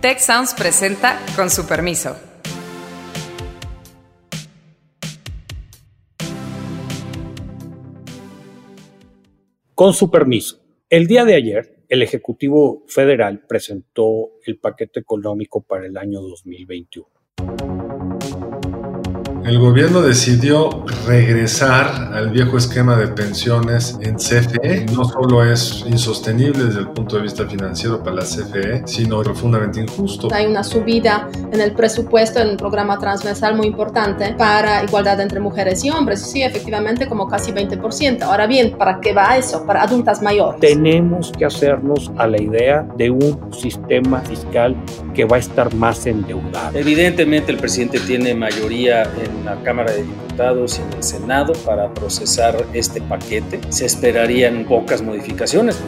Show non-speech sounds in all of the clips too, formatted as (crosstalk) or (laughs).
Tech Sounds presenta con su permiso. Con su permiso. El día de ayer, el Ejecutivo Federal presentó el paquete económico para el año 2021. El gobierno decidió regresar al viejo esquema de pensiones en CFE. No solo es insostenible desde el punto de vista financiero para la CFE, sino profundamente injusto. Hay una subida en el presupuesto en un programa transversal muy importante para igualdad entre mujeres y hombres. Sí, efectivamente, como casi 20%. Ahora bien, ¿para qué va eso? Para adultas mayores. Tenemos que hacernos a la idea de un sistema fiscal que va a estar más endeudado. Evidentemente, el presidente tiene mayoría en en la Cámara de Diputados y en el Senado para procesar este paquete. Se esperarían pocas modificaciones.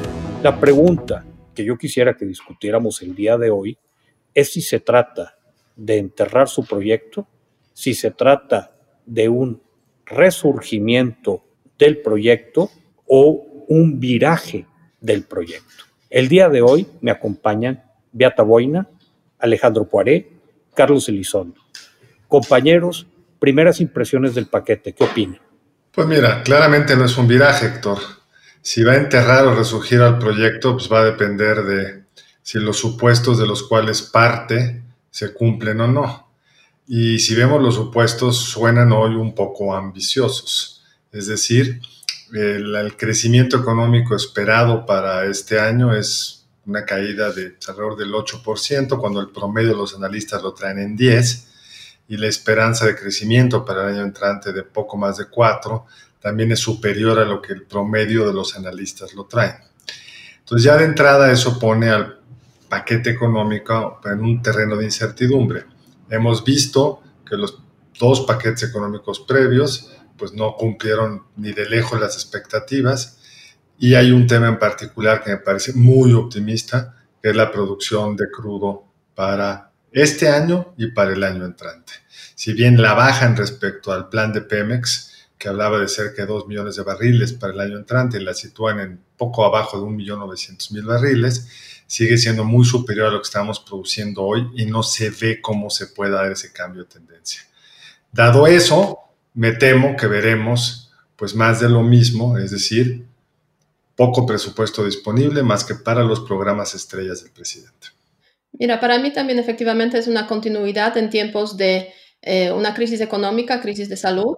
La pregunta que yo quisiera que discutiéramos el día de hoy es si se trata de enterrar su proyecto, si se trata de un resurgimiento del proyecto o un viraje del proyecto. El día de hoy me acompañan Beata Boina, Alejandro Poiré, Carlos Elizondo. Compañeros, primeras impresiones del paquete, ¿qué opina? Pues mira, claramente no es un viraje, Héctor. Si va a enterrar o resurgir al proyecto, pues va a depender de si los supuestos de los cuales parte se cumplen o no. Y si vemos los supuestos, suenan hoy un poco ambiciosos. Es decir, el, crecimiento económico esperado para este año es una caída de alrededor del 8%, cuando el promedio de los analistas lo traen en 10% y la esperanza de crecimiento para el año entrante de poco más de 4 también es superior a lo que el promedio de los analistas lo traen. Entonces ya de entrada eso pone al paquete económico en un terreno de incertidumbre. Hemos visto que los dos paquetes económicos previos pues no cumplieron ni de lejos las expectativas y hay un tema en particular que me parece muy optimista, que es la producción de crudo para este año y para el año entrante. Si bien la bajan respecto al plan de Pemex, que hablaba de cerca de 2 millones de barriles para el año entrante, la sitúan en poco abajo de 1.900.000 barriles, sigue siendo muy superior a lo que estamos produciendo hoy y no se ve cómo se puede dar ese cambio de tendencia. Dado eso, me temo que veremos pues más de lo mismo, es decir, poco presupuesto disponible más que para los programas estrellas del presidente. Mira, para mí también efectivamente es una continuidad en tiempos de eh, una crisis económica, crisis de salud.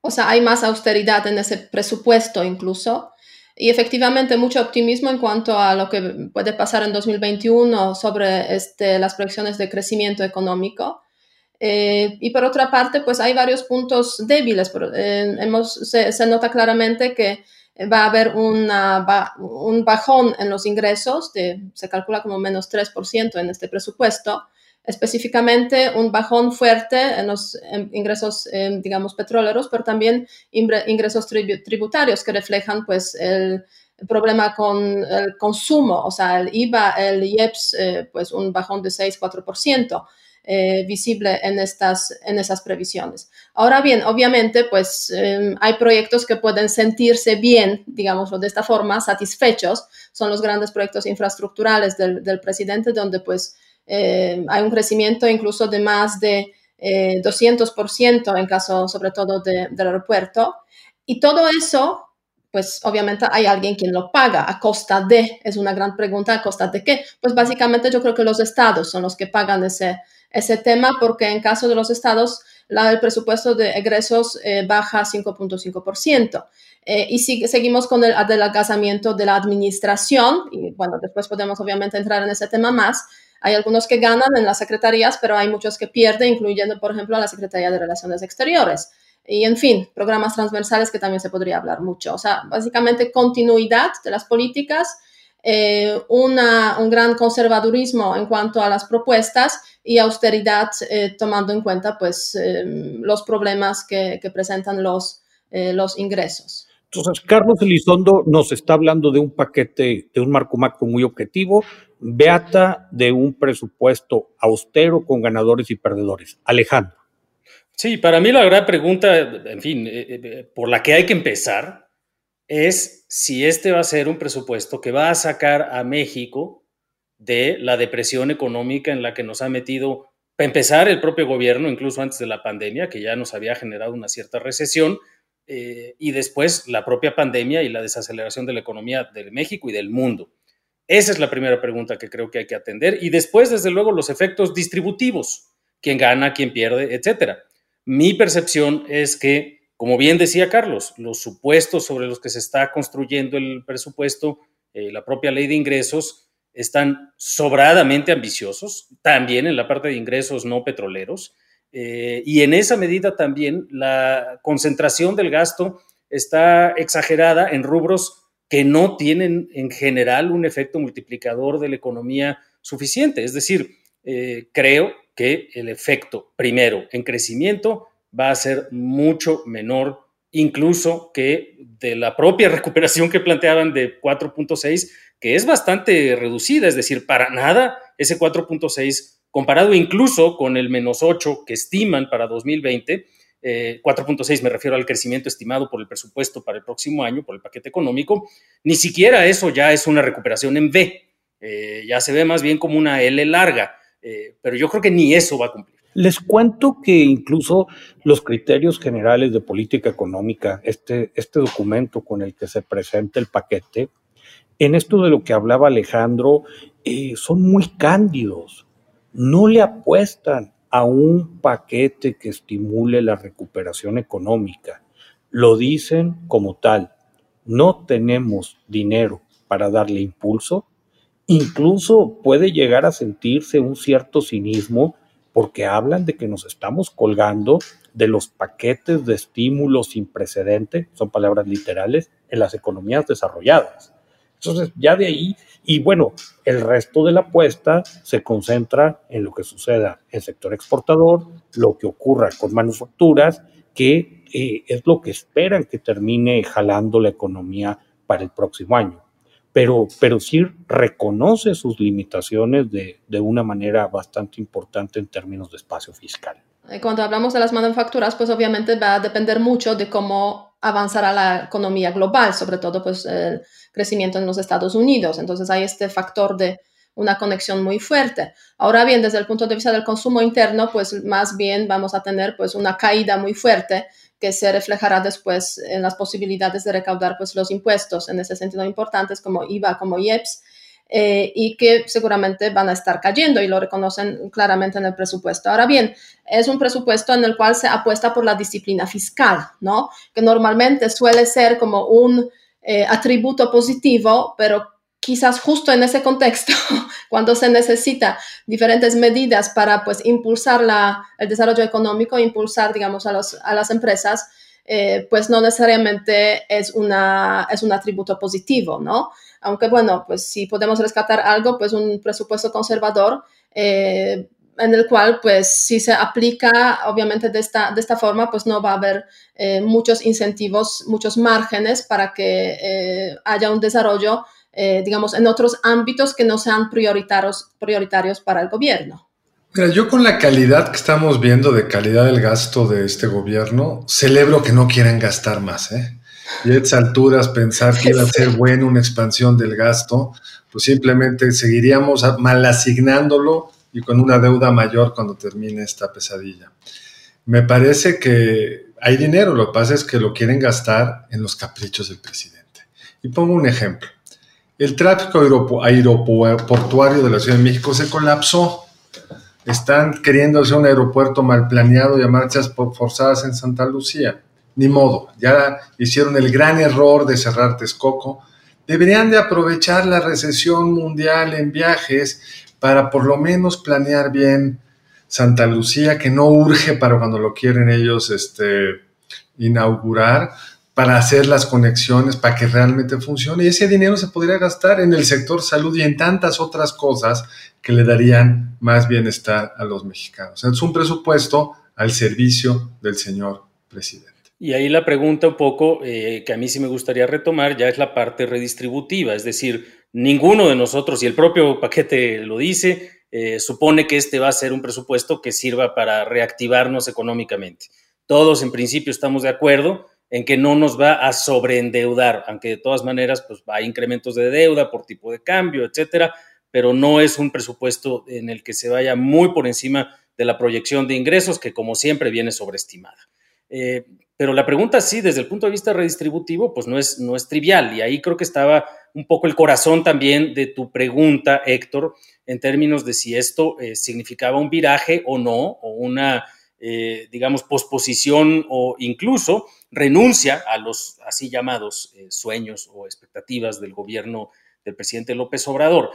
O sea, hay más austeridad en ese presupuesto incluso. Y efectivamente mucho optimismo en cuanto a lo que puede pasar en 2021 sobre este, las proyecciones de crecimiento económico. Eh, y por otra parte, pues hay varios puntos débiles. Eh, hemos, se, se, nota claramente que va a haber una, un bajón en los ingresos, de, se calcula como menos 3% en este presupuesto, específicamente un bajón fuerte en los ingresos, digamos, petroleros, pero también ingresos tributarios que reflejan, pues, el, problema con el consumo, o sea, el IVA, el IEPS, eh, pues, un bajón de 6-4%. Eh, visible en, estas, en esas previsiones. Ahora bien, obviamente, pues em, hay proyectos que pueden sentirse bien, digámoslo de esta forma, satisfechos. Son los grandes proyectos infraestructurales del, del presidente, donde pues em, hay un crecimiento incluso de más de 200% eh, en caso sobre todo de, del aeropuerto. Y todo eso pues obviamente hay alguien quien lo paga. ¿A costa de? Es una gran pregunta. ¿A costa de qué? Pues básicamente yo creo que los estados son los que pagan ese, ese tema porque en caso de los estados la, el presupuesto de egresos eh, baja 5.5%. Eh, y si, seguimos con el adelgazamiento de la administración, y bueno, después podemos obviamente entrar en ese tema más. Hay algunos que ganan en las secretarías, pero hay muchos que pierden, incluyendo, por ejemplo, a la Secretaría de Relaciones Exteriores. Y, en fin, programas transversales que también se podría hablar mucho. O sea, básicamente continuidad de las políticas eh, una, un gran conservadurismo en cuanto a las propuestas y austeridad eh, tomando en cuenta pues, eh, los problemas que, que presentan los, los ingresos. Entonces, Carlos Elizondo nos está hablando de un paquete, de un marco macro muy objetivo, Beata de un presupuesto austero con ganadores y perdedores. Alejandro. Sí, para mí la gran pregunta, en fin, por la que hay que empezar es si este va a ser un presupuesto que va a sacar a México de la depresión económica en la que nos ha metido, para empezar, el propio gobierno, incluso antes de la pandemia, que ya nos había generado una cierta recesión, eh, y después la propia pandemia y la desaceleración de la economía de México y del mundo. Esa es la primera pregunta que creo que hay que atender. Y después, desde luego, los efectos distributivos, quién gana, quién pierde, etcétera. Mi percepción es que, como bien decía Carlos, los supuestos sobre los que se está construyendo el presupuesto, eh, la propia ley de ingresos, están sobradamente ambiciosos, también en la parte de ingresos no petroleros. Eh, y en esa medida también la concentración del gasto está exagerada en rubros que no tienen en general un efecto multiplicador de la economía suficiente. Es decir, eh, creo que el efecto, primero, en crecimiento va a ser mucho menor incluso que de la propia (laughs) recuperación que planteaban de 4.6, que es bastante reducida, es decir, para nada ese 4.6 comparado incluso con el menos 8 que estiman para 2020, 4.6 eh, me refiero al crecimiento estimado por el presupuesto para el próximo año, por el paquete económico, ni siquiera eso ya es una recuperación en V, eh, ya se ve más bien como una L larga, eh, pero yo creo que ni eso va a cumplir. Les cuento que incluso los criterios generales de política económica, este, este documento con el que se presenta el paquete, en esto de lo que hablaba Alejandro, son muy cándidos, no le apuestan a un paquete que estimule la recuperación económica. Lo dicen como tal. No tenemos dinero para darle impulso. Incluso puede llegar a sentirse un cierto cinismo porque hablan de que nos estamos colgando de los paquetes de estímulos sin precedente, son palabras literales, en las economías desarrolladas. Entonces, ya de ahí, y bueno, el resto de la apuesta se concentra en lo que suceda en el sector exportador, lo que ocurra con manufacturas, que eh, es lo que esperan que termine jalando la economía para el próximo año. Pero, pero sí reconoce sus limitaciones de, de una manera bastante importante en términos de espacio fiscal. Cuando hablamos de las manufacturas, pues obviamente va a depender mucho de cómo avanzará la economía global, sobre todo pues el crecimiento en los Estados Unidos. Entonces hay este factor de una conexión muy fuerte. Ahora bien, desde el punto de vista del consumo interno, pues más bien vamos a tener pues una caída muy fuerte que se reflejará después en las posibilidades de recaudar pues los impuestos en ese sentido importantes como IVA, como IEPS, eh, y que seguramente van a estar cayendo y lo reconocen claramente en el presupuesto. Ahora bien, es un presupuesto en el cual se apuesta por la disciplina fiscal, ¿no? Que normalmente suele ser como un eh, atributo positivo, pero quizás justo en ese contexto, (laughs) cuando se necesita diferentes medidas para pues impulsar la, el desarrollo económico, impulsar, digamos, a, los, a las empresas, eh, pues no necesariamente es, una, es un atributo positivo, ¿no? Aunque bueno, pues si podemos rescatar algo, pues un presupuesto conservador eh, en el cual, pues, si se aplica, obviamente, de esta, de esta forma, pues no va a haber eh, muchos incentivos, muchos márgenes para que eh, haya un desarrollo, eh, digamos, en otros ámbitos que no sean prioritarios, prioritarios para el gobierno. Mira, yo con la calidad que estamos viendo de calidad del gasto de este gobierno, celebro que no quieran gastar más, ¿eh? Y a estas alturas pensar que iba a ser bueno una expansión del gasto, pues simplemente seguiríamos mal asignándolo y con una deuda mayor cuando termine esta pesadilla. Me parece que hay dinero, lo que pasa es que lo quieren gastar en los caprichos del presidente. Y pongo un ejemplo. El tráfico aeroportuario de la Ciudad de México se colapsó. Están queriendo hacer un aeropuerto mal planeado y a marchas forzadas en Santa Lucía. Ni modo, ya hicieron el gran error de cerrar Texcoco. Deberían de aprovechar la recesión mundial en viajes para por lo menos planear bien Santa Lucía, que no urge para cuando lo quieren ellos este, inaugurar, para hacer las conexiones, para que realmente funcione. Y ese dinero se podría gastar en el sector salud y en tantas otras cosas que le darían más bienestar a los mexicanos. Es un presupuesto al servicio del señor presidente. Y ahí la pregunta un poco eh, que a mí sí me gustaría retomar ya es la parte redistributiva, es decir, ninguno de nosotros, y el propio paquete lo dice, eh, supone que este va a ser un presupuesto que sirva para reactivarnos económicamente. Todos en principio estamos de acuerdo en que no nos va a sobreendeudar, aunque de todas maneras pues, hay incrementos de deuda por tipo de cambio, etcétera, pero no es un presupuesto en el que se vaya muy por encima de la proyección de ingresos, que como siempre viene sobreestimada. Eh, pero la pregunta sí, desde el punto de vista redistributivo, pues no es, no es trivial. Y ahí creo que estaba un poco el corazón también de tu pregunta, Héctor, en términos de si esto eh, significaba un viraje o no, o una, eh, digamos, posposición o incluso renuncia a los así llamados sueños o expectativas del gobierno del presidente López Obrador.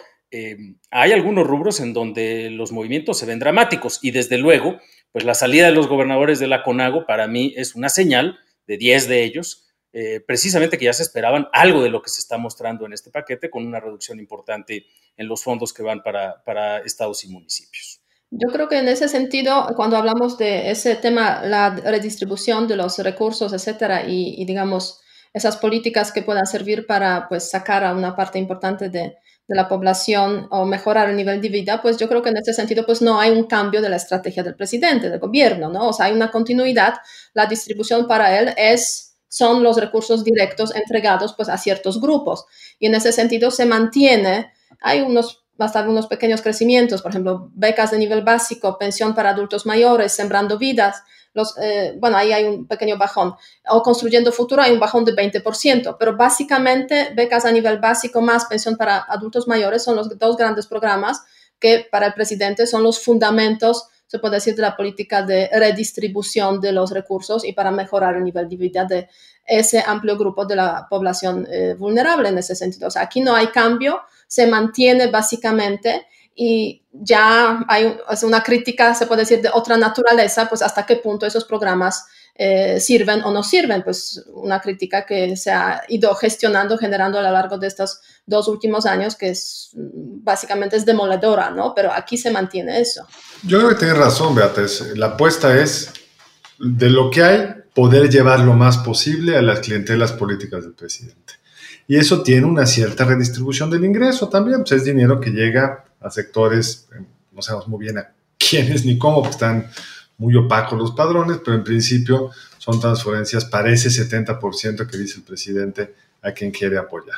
hay algunos rubros en donde los movimientos se ven dramáticos y desde luego pues la salida de los gobernadores de la CONAGO para mí es una señal de 10 de ellos, eh, precisamente que ya se esperaban algo de lo que se está mostrando en este paquete, con una reducción importante en los fondos que van para, para estados y municipios. Yo creo que en ese sentido, cuando hablamos de ese tema, la redistribución de los recursos, etcétera, y, y digamos, esas políticas que puedan servir para pues, sacar a una parte importante de, de la población o mejorar el nivel de vida, pues yo creo que en este sentido pues no hay un cambio de la estrategia del presidente, del gobierno, ¿no? O sea, hay una continuidad, la distribución para él es, son los recursos directos entregados pues a ciertos grupos. Y en ese sentido se mantiene, hay unos bastante unos pequeños crecimientos, por ejemplo, becas de nivel básico, pensión para adultos mayores, sembrando vidas, los, eh, bueno, ahí hay un pequeño bajón. O construyendo futuro hay un bajón de 20%, pero básicamente becas a nivel básico más pensión para adultos mayores son los dos grandes programas que para el presidente son los fundamentos, se puede decir, de la política de redistribución de los recursos y para mejorar el nivel de vida de ese amplio grupo de la población eh, vulnerable en ese sentido. O sea, aquí no hay cambio, se mantiene básicamente y ya hay una crítica, se puede decir, de otra naturaleza, pues hasta qué punto esos programas eh, sirven o no sirven, pues una crítica que se ha ido gestionando, generando a lo largo de estos dos últimos años, que es básicamente es demoledora, ¿no? Pero aquí se mantiene eso. Yo creo que tienes razón, Beatriz. La apuesta es de lo que hay, poder llevar lo más posible a las clientelas políticas del presidente. Y eso tiene una cierta redistribución del ingreso también, pues es dinero que llega a sectores, eh, no sabemos muy bien a quiénes ni cómo, porque están muy opacos los padrones, pero en principio son transferencias para ese 70% que dice el presidente a quien quiere apoyar.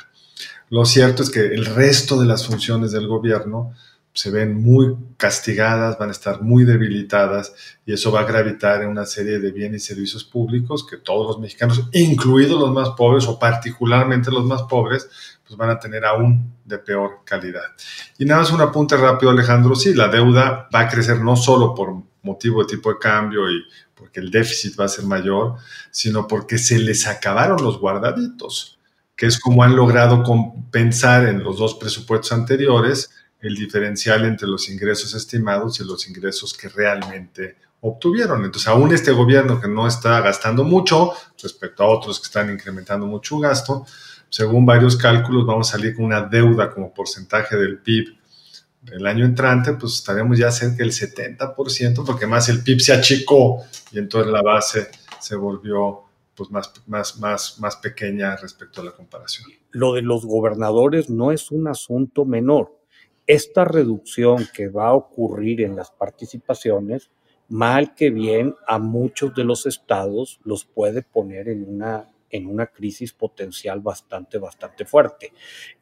Lo cierto es que el resto de las funciones del gobierno se ven muy castigadas, van a estar muy debilitadas y eso va a gravitar en una serie de bienes y servicios públicos que todos los mexicanos, incluidos los más pobres o particularmente los más pobres, pues van a tener aún de peor calidad. Y nada más un apunte rápido, Alejandro. Sí, la deuda va a crecer no solo por motivo de tipo de cambio y porque el déficit va a ser mayor, sino porque se les acabaron los guardaditos, que es como han logrado compensar en los dos presupuestos anteriores el diferencial entre los ingresos estimados y los ingresos que realmente obtuvieron. Entonces, aún este gobierno que no está gastando mucho respecto a otros que están incrementando mucho gasto, según varios cálculos, vamos a salir con una deuda como porcentaje del PIB el año entrante, pues estaremos ya cerca del 70%, porque más el PIB se achicó y entonces la base se volvió pues más, más, más, más pequeña respecto a la comparación. Lo de los gobernadores no es un asunto menor. Esta reducción que va a ocurrir en las participaciones, mal que bien, a muchos de los estados los puede poner en una en una crisis potencial bastante, bastante fuerte.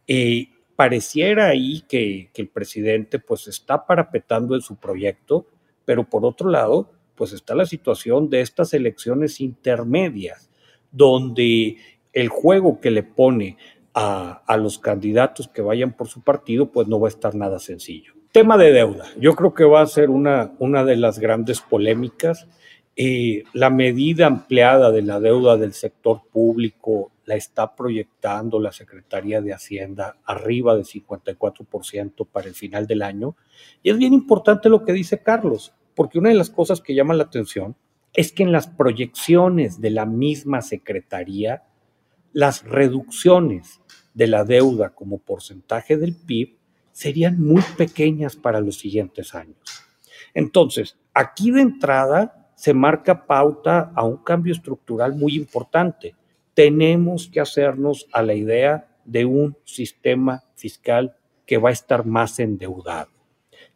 y pareciera ahí que, que, el presidente pues está parapetando en su proyecto, pero por otro lado, pues está la situación de estas elecciones intermedias, donde el juego que le pone a, a, los candidatos que vayan por su partido, pues no va a estar nada sencillo. Tema de deuda. Yo creo que va a ser una, una de las grandes polémicas la medida ampliada de la deuda del sector público la está proyectando la Secretaría de Hacienda arriba de 54% para el final del año. Y es bien importante lo que dice Carlos, porque una de las cosas que llama la atención es que en las proyecciones de la misma Secretaría, las reducciones de la deuda como porcentaje del PIB serían muy pequeñas para los siguientes años. Entonces, aquí de entrada se marca pauta a un cambio estructural muy importante. Tenemos que hacernos a la idea de un sistema fiscal que va a estar más endeudado.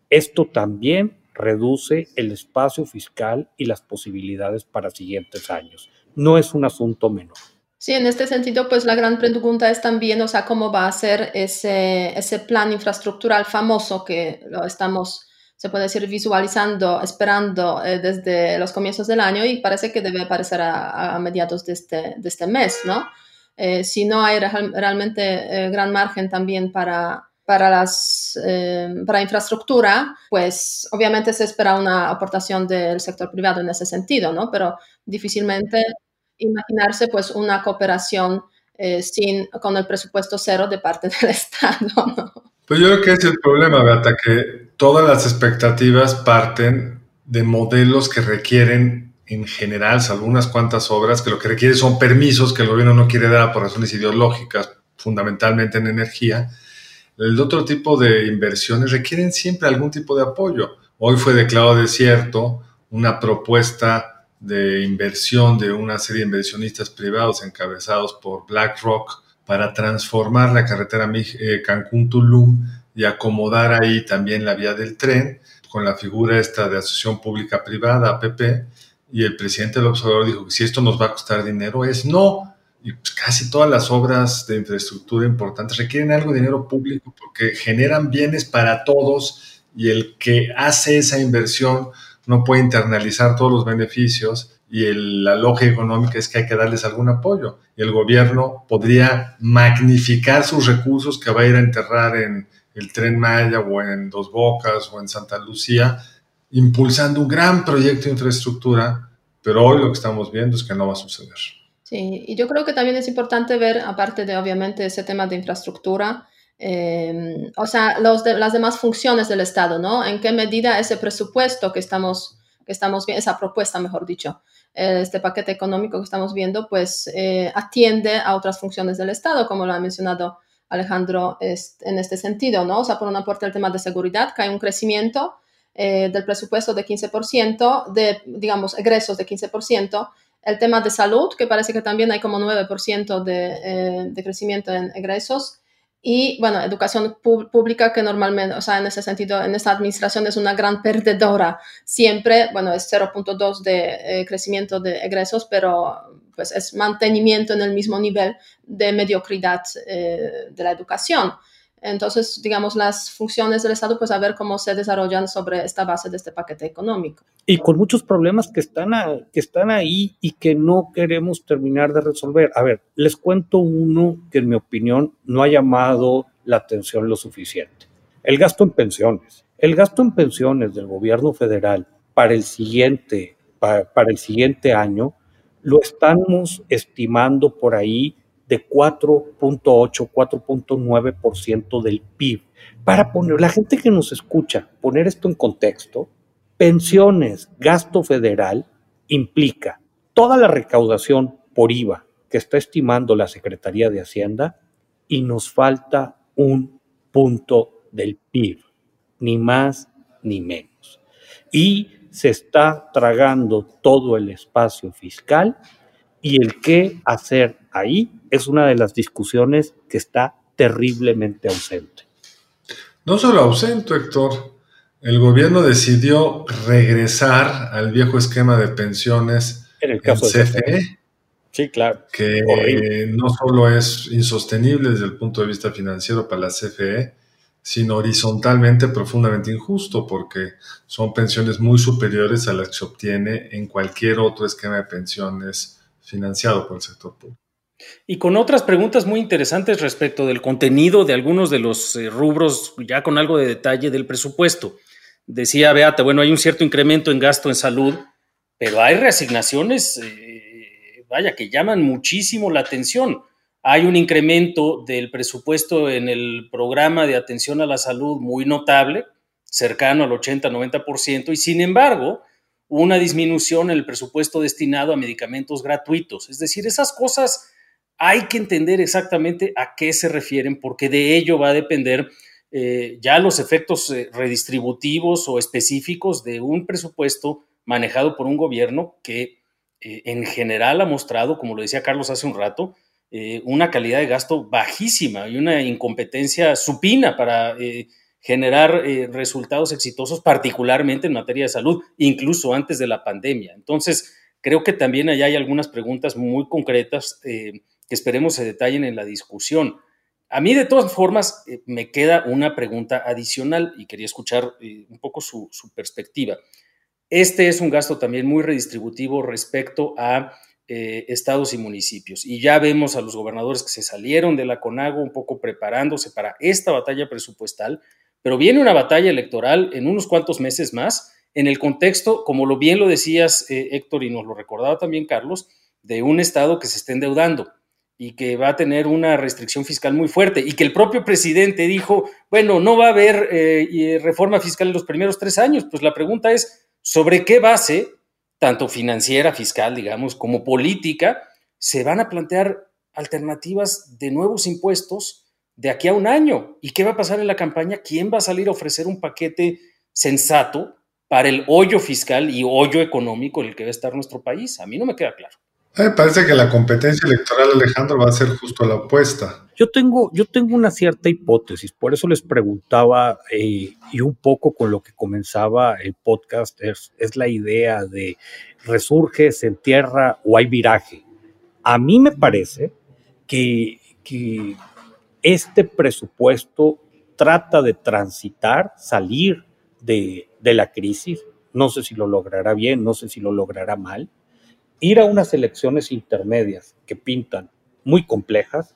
Esto también reduce el espacio fiscal y las posibilidades para siguientes años. No es un asunto menor. Sí, en este sentido, pues la gran pregunta es también, o sea, cómo va a ser ese, ese plan infraestructural famoso que lo estamos, se puede decir, visualizando, esperando eh, desde los comienzos del año y parece que debe aparecer a, mediados de este, de este mes, ¿no? Eh, si no hay realmente eh, gran margen también para, para, las, para infraestructura, pues obviamente se espera una aportación del sector privado en ese sentido, ¿no? Pero difícilmente imaginarse pues una cooperación eh, sin, con el presupuesto cero de parte (laughs) del Estado. ¿no? Pues yo creo que es el problema, Beata, que todas las expectativas parten de modelos que requieren en general, salvo unas cuantas obras, que lo que requiere son permisos que el gobierno no quiere dar por razones ideológicas, fundamentalmente en energía. El otro tipo de inversiones requieren siempre algún tipo de apoyo. Hoy fue declarado desierto una propuesta de inversión de una serie de inversionistas privados encabezados por BlackRock para transformar la carretera eh, Cancún-Tulum y acomodar ahí también la vía del tren con la figura esta de asociación pública-privada, APP, y el presidente del observador dijo que si esto nos va a costar dinero es no. Y pues casi todas las obras de infraestructura importantes requieren algo de dinero público porque generan bienes para todos y el que hace esa inversión no puede internalizar todos los beneficios y la lógica económica es que hay que darles algún apoyo. Y el gobierno podría magnificar sus recursos que va a ir a enterrar en el tren Maya o en Dos Bocas o en Santa Lucía, impulsando un gran proyecto de infraestructura, pero hoy lo que estamos viendo es que no va a suceder. Sí, y yo creo que también es importante ver, aparte de obviamente ese tema de infraestructura, Em, o sea, los de, las demás funciones del Estado, ¿no? En qué medida ese presupuesto que estamos, que estamos viendo, esa propuesta, mejor dicho, este paquete económico que estamos viendo, pues eh, atiende a otras funciones del Estado, como lo ha mencionado Alejandro en este sentido, ¿no? O sea, por una parte el tema de seguridad, que hay un crecimiento eh, del presupuesto de 15%, de, digamos, egresos de 15%, el tema de salud, que parece que también hay como 9% de, eh, de crecimiento en egresos, y bueno, educación pública que normalmente, o sea, en ese sentido, en esta administración es una gran perdedora. Siempre, bueno, es 0.2 de eh, crecimiento de egresos, pero pues es mantenimiento en el mismo nivel de mediocridad eh, de la educación. Entonces, digamos, las funciones del Estado, pues a ver cómo se desarrollan sobre esta base de este paquete económico. Y con muchos problemas que están, que están ahí y que no queremos terminar de resolver. A ver, les cuento uno que en mi opinión no ha llamado la atención lo suficiente. El gasto en pensiones. El gasto en pensiones del gobierno federal para el siguiente, para el siguiente año lo estamos estimando por ahí de 4.8, 4.9% del PIB. Para poner, la gente que nos escucha, poner esto en contexto, pensiones, gasto federal, implica toda la recaudación por IVA que está estimando la Secretaría de Hacienda y nos falta un punto del PIB, ni más ni menos. Y se está tragando todo el espacio fiscal y el qué hacer ahí es una de las discusiones que está terriblemente ausente. No solo ausente, Héctor. El gobierno decidió regresar al viejo esquema de pensiones en el caso de CFE. Sí, claro. Que no solo es insostenible desde el punto de vista financiero para la CFE, sino horizontalmente profundamente injusto, porque son pensiones muy superiores a las que se obtiene en cualquier otro esquema de pensiones financiado por el sector público. Y con otras preguntas muy interesantes respecto del contenido de algunos de los eh, rubros, ya con algo de detalle del presupuesto. Decía Beata, bueno, hay un cierto incremento en gasto en salud, pero hay reasignaciones, eh, vaya, que llaman muchísimo la atención. Hay un incremento del presupuesto en el programa de atención a la salud muy notable, cercano al 80-90%, y sin embargo, una disminución en el presupuesto destinado a medicamentos gratuitos. Es decir, esas cosas hay que entender exactamente a qué se refieren, porque de ello va a depender eh, ya los efectos eh, redistributivos o específicos de un presupuesto manejado por un gobierno que eh, en general ha mostrado, como lo decía Carlos hace un rato, una calidad de gasto bajísima y una incompetencia supina para generar resultados exitosos, particularmente en materia de salud, incluso antes de la pandemia. Entonces, creo que también allá hay algunas preguntas muy concretas que esperemos se detallen en la discusión. A mí, de todas formas, eh, me queda una pregunta adicional y quería escuchar eh, un poco su, perspectiva. Este es un gasto también muy redistributivo respecto a eh, estados y municipios. Y ya vemos a los gobernadores que se salieron de la CONAGO un poco preparándose para esta batalla presupuestal, pero viene una batalla electoral en unos cuantos meses más, en el contexto, como lo bien lo decías, Héctor, y nos lo recordaba también Carlos, de un estado que se está endeudando y que va a tener una restricción fiscal muy fuerte y que el propio presidente dijo, bueno, no va a haber eh, reforma fiscal en los primeros tres años. Pues la pregunta es, ¿sobre qué base, tanto financiera, fiscal, digamos, como política, se van a plantear alternativas de nuevos impuestos de aquí a un año? ¿Y qué va a pasar en la campaña? ¿Quién va a salir a ofrecer un paquete sensato para el hoyo fiscal y hoyo económico en el que va a estar nuestro país? A mí no me queda claro. Me parece que la competencia electoral, Alejandro, va a ser justo la opuesta. Yo tengo, yo tengo una cierta hipótesis, por eso les preguntaba, eh, y un poco con lo que comenzaba el podcast, es, es la idea de resurge, se entierra o hay viraje. A mí me parece que, que este presupuesto trata de transitar, salir de, de la crisis. No sé si lo logrará bien, no sé si lo logrará mal, ir a unas elecciones intermedias que pintan muy complejas,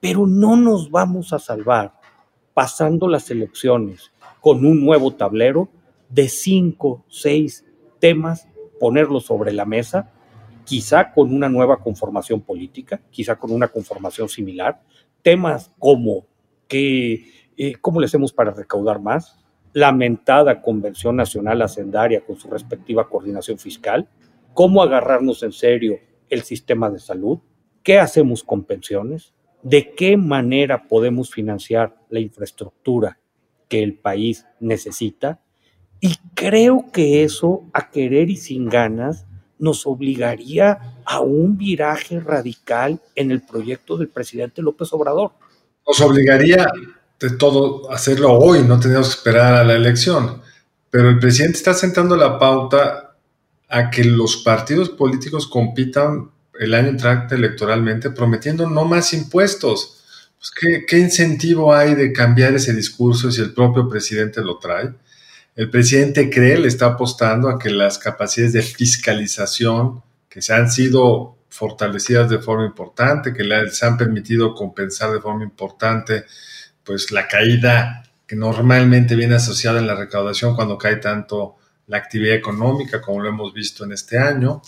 pero no nos vamos a salvar pasando las elecciones con un nuevo tablero de cinco, seis temas, ponerlos sobre la mesa, quizá con una nueva conformación política, quizá con una conformación similar, temas como que, eh, cómo le hacemos para recaudar más, lamentada Convención Nacional Hacendaria con su respectiva coordinación fiscal, cómo agarrarnos en serio el sistema de salud, qué hacemos con pensiones, de qué manera podemos financiar la infraestructura que el país necesita. Y creo que eso, a querer y sin ganas, nos obligaría a un viraje radical en el proyecto del presidente López Obrador. Nos obligaría de todo hacerlo hoy, no tenemos que esperar a la elección. Pero el presidente está sentando la pauta a que los partidos políticos compitan el año entrante electoralmente prometiendo no más impuestos. Pues, ¿qué, incentivo hay de cambiar ese discurso si el propio presidente lo trae? El presidente cree, le está apostando a que las capacidades de fiscalización que se han sido fortalecidas de forma importante, que les han permitido compensar de forma importante pues la caída que normalmente viene asociada en la recaudación cuando cae tanto la actividad económica, como lo hemos visto en este año.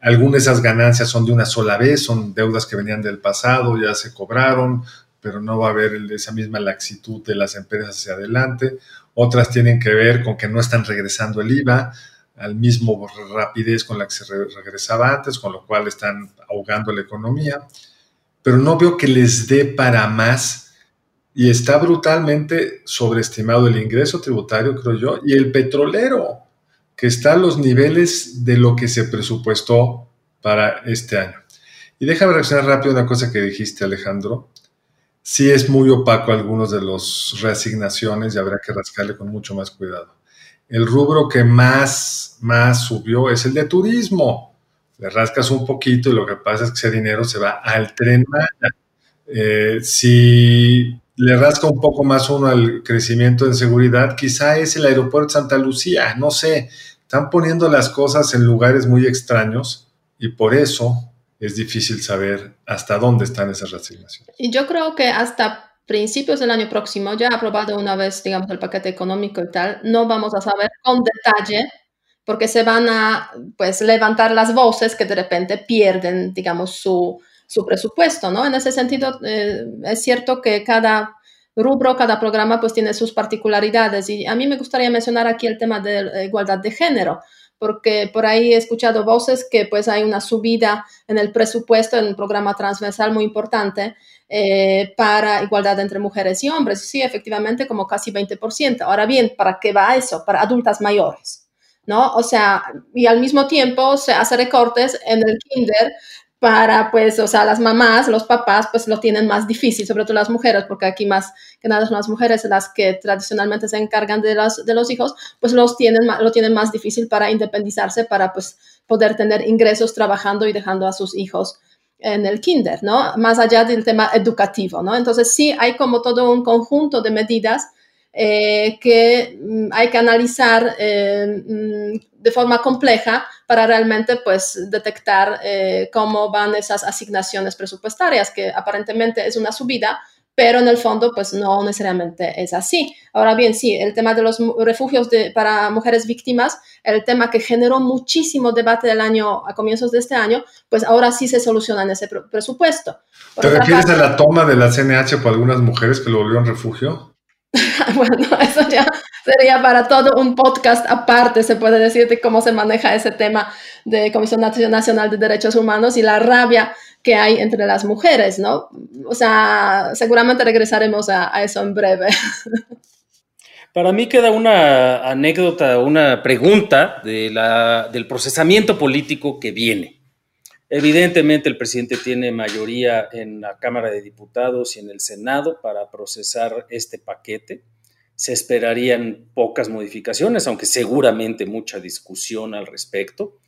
Algunas de esas ganancias son de una sola vez, son deudas que venían del pasado, ya se cobraron, pero no va a haber esa misma laxitud de las empresas hacia adelante. Otras tienen que ver con que no están regresando el IVA al mismo rapidez con la que se regresaba antes, con lo cual están ahogando la economía. Pero no veo que les dé para más y está brutalmente sobreestimado el ingreso tributario, creo yo, y el petrolero que está a los niveles de lo que se presupuestó para este año. Y déjame reaccionar rápido a una cosa que dijiste, Alejandro. Sí es muy opaco algunos de los reasignaciones y habrá que rascarle con mucho más cuidado. El rubro que más, más subió es el de turismo. Le rascas un poquito y lo que pasa es que ese dinero se va al tren eh, si le rasca un poco más uno al crecimiento en seguridad, quizá es el aeropuerto Santa Lucía, no sé, están poniendo las cosas en lugares muy extraños y por eso es difícil saber hasta dónde están esas resignaciones. Y yo creo que hasta principios del año próximo, ya aprobado una vez, digamos, el paquete económico y tal, no vamos a saber con detalle porque se van a, pues, levantar las voces que de repente pierden, digamos, su, su presupuesto, ¿no? En ese sentido, eh, es cierto que cada rubro, cada programa pues tiene sus particularidades y a mí me gustaría mencionar aquí el tema de la igualdad de género porque por ahí he escuchado voces que pues hay una subida en el presupuesto en un programa transversal muy importante eh, para igualdad entre mujeres y hombres. Sí, efectivamente, como casi 20%. Ahora bien, ¿para qué va eso? Para adultas mayores, ¿no? O sea, y al mismo tiempo se hace recortes en el kinder para, pues, o sea, las mamás, los papás, pues lo tienen más difícil, sobre todo las mujeres, porque aquí más que nada son las mujeres las que tradicionalmente se encargan de los, de los hijos, pues los tienen, lo tienen más difícil para independizarse, para, pues, poder tener ingresos trabajando y dejando a sus hijos en el kinder, ¿no? Más allá del tema educativo, ¿no? Entonces sí hay como todo un conjunto de medidas eh, que mm, hay que analizar eh, mm, de forma compleja para realmente pues detectar eh, cómo van esas asignaciones presupuestarias, que aparentemente es una subida, pero en el fondo pues no necesariamente es así. Ahora bien, sí, el tema de los refugios para mujeres víctimas, el tema que generó muchísimo debate del año a comienzos de este año, pues ahora sí se soluciona en ese presupuesto. ¿Te refieres a la toma de la CNH por algunas mujeres que lo volvieron refugio? (laughs) bueno, eso ya sería para todo un podcast aparte, se puede decir, de cómo se maneja ese tema de Comisión Nacional de Derechos Humanos y la rabia que hay entre las mujeres, ¿no? O sea, seguramente regresaremos a, eso en breve. (laughs) Para mí queda una anécdota, una pregunta del procesamiento político que viene. Evidentemente el presidente tiene mayoría en la Cámara de Diputados y en el Senado para procesar este paquete. Se esperarían pocas modificaciones, aunque seguramente mucha discusión al respecto.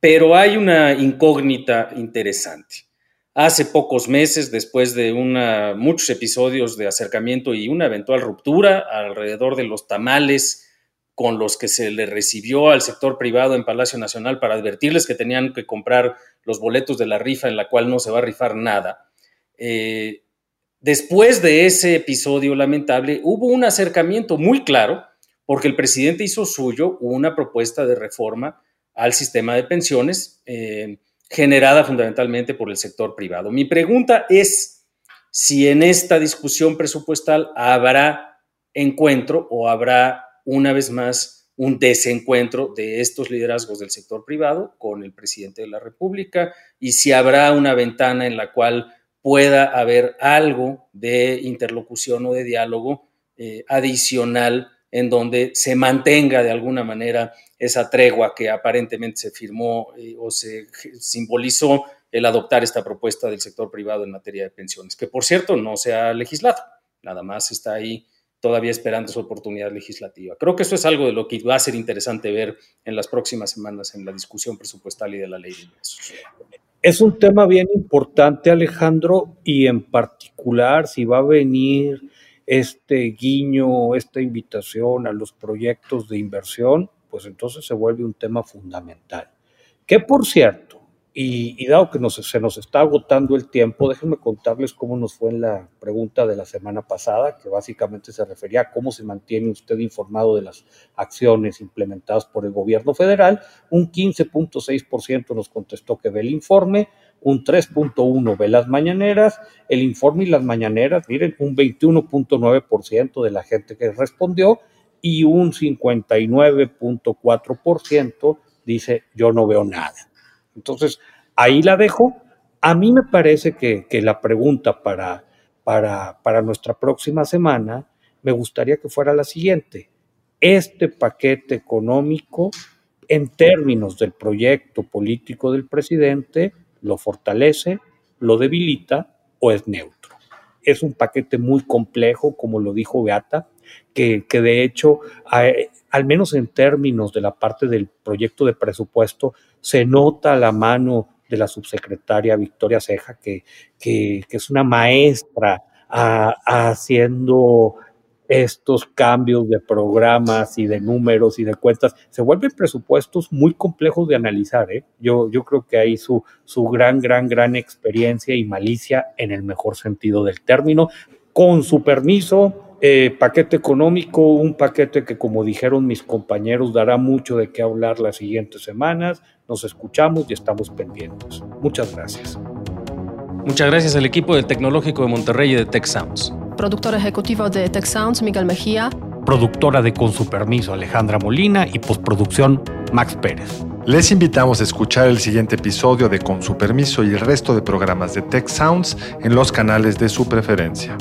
Pero hay una incógnita interesante. Hace pocos meses, después de muchos episodios de acercamiento y una eventual ruptura alrededor de los tamales con los que se le recibió al sector privado en Palacio Nacional para advertirles que tenían que comprar los boletos de la rifa en la cual no se va a rifar nada. Eh, después de ese episodio lamentable, hubo un acercamiento muy claro porque el presidente hizo suyo una propuesta de reforma al sistema de pensiones eh, generada fundamentalmente por el sector privado. Mi pregunta es si en esta discusión presupuestal habrá encuentro o habrá una vez más un desencuentro de estos liderazgos del sector privado con el presidente de la República y si habrá una ventana en la cual pueda haber algo de interlocución o de diálogo eh, adicional en donde se mantenga de alguna manera esa tregua que aparentemente se firmó eh, o se simbolizó el adoptar esta propuesta del sector privado en materia de pensiones, que por cierto no se ha legislado, nada más está ahí todavía esperando su oportunidad legislativa. Creo que eso es algo de lo que va a ser interesante ver en las próximas semanas en la discusión presupuestal y de la ley de ingresos. Es un tema bien importante, Alejandro, y en particular si va a venir este guiño, esta invitación a los proyectos de inversión, pues entonces se vuelve un tema fundamental. Que por cierto, y, dado que se nos está agotando el tiempo, déjenme contarles cómo nos fue en la pregunta de la semana pasada, que básicamente se refería a cómo se mantiene usted informado de las acciones implementadas por el gobierno federal. Un 15.6% nos contestó que ve el informe, un 3.1% ve las mañaneras, el informe y las mañaneras, miren, un 21.9% de la gente que respondió y un 59.4% dice yo no veo nada. Entonces, ahí la dejo. A mí me parece que, la pregunta para, para, para nuestra próxima semana me gustaría que fuera la siguiente. Este paquete económico, en términos del proyecto político del presidente, lo fortalece, lo debilita o es neutro. Es un paquete muy complejo, como lo dijo Beata, que, de hecho, al menos en términos de la parte del proyecto de presupuesto, se nota la mano de la subsecretaria Victoria Ceja, que, que, es una maestra haciendo estos cambios de programas y de números y de cuentas, se vuelven presupuestos muy complejos de analizar. ¿eh? Yo, yo creo que hay su, su gran, gran, gran experiencia y malicia en el mejor sentido del término. Con su permiso, eh, paquete económico, un paquete que como dijeron mis compañeros dará mucho de qué hablar las siguientes semanas. Nos escuchamos y estamos pendientes. Muchas gracias. Muchas gracias al equipo del Tecnológico de Monterrey y de Tech Sounds. Productor ejecutivo de Tech Sounds, Miguel Mejía. Productora de Con su permiso, Alejandra Molina y postproducción, Max Pérez. Les invitamos a escuchar el siguiente episodio de Con su permiso y el resto de programas de Tech Sounds en los canales de su preferencia.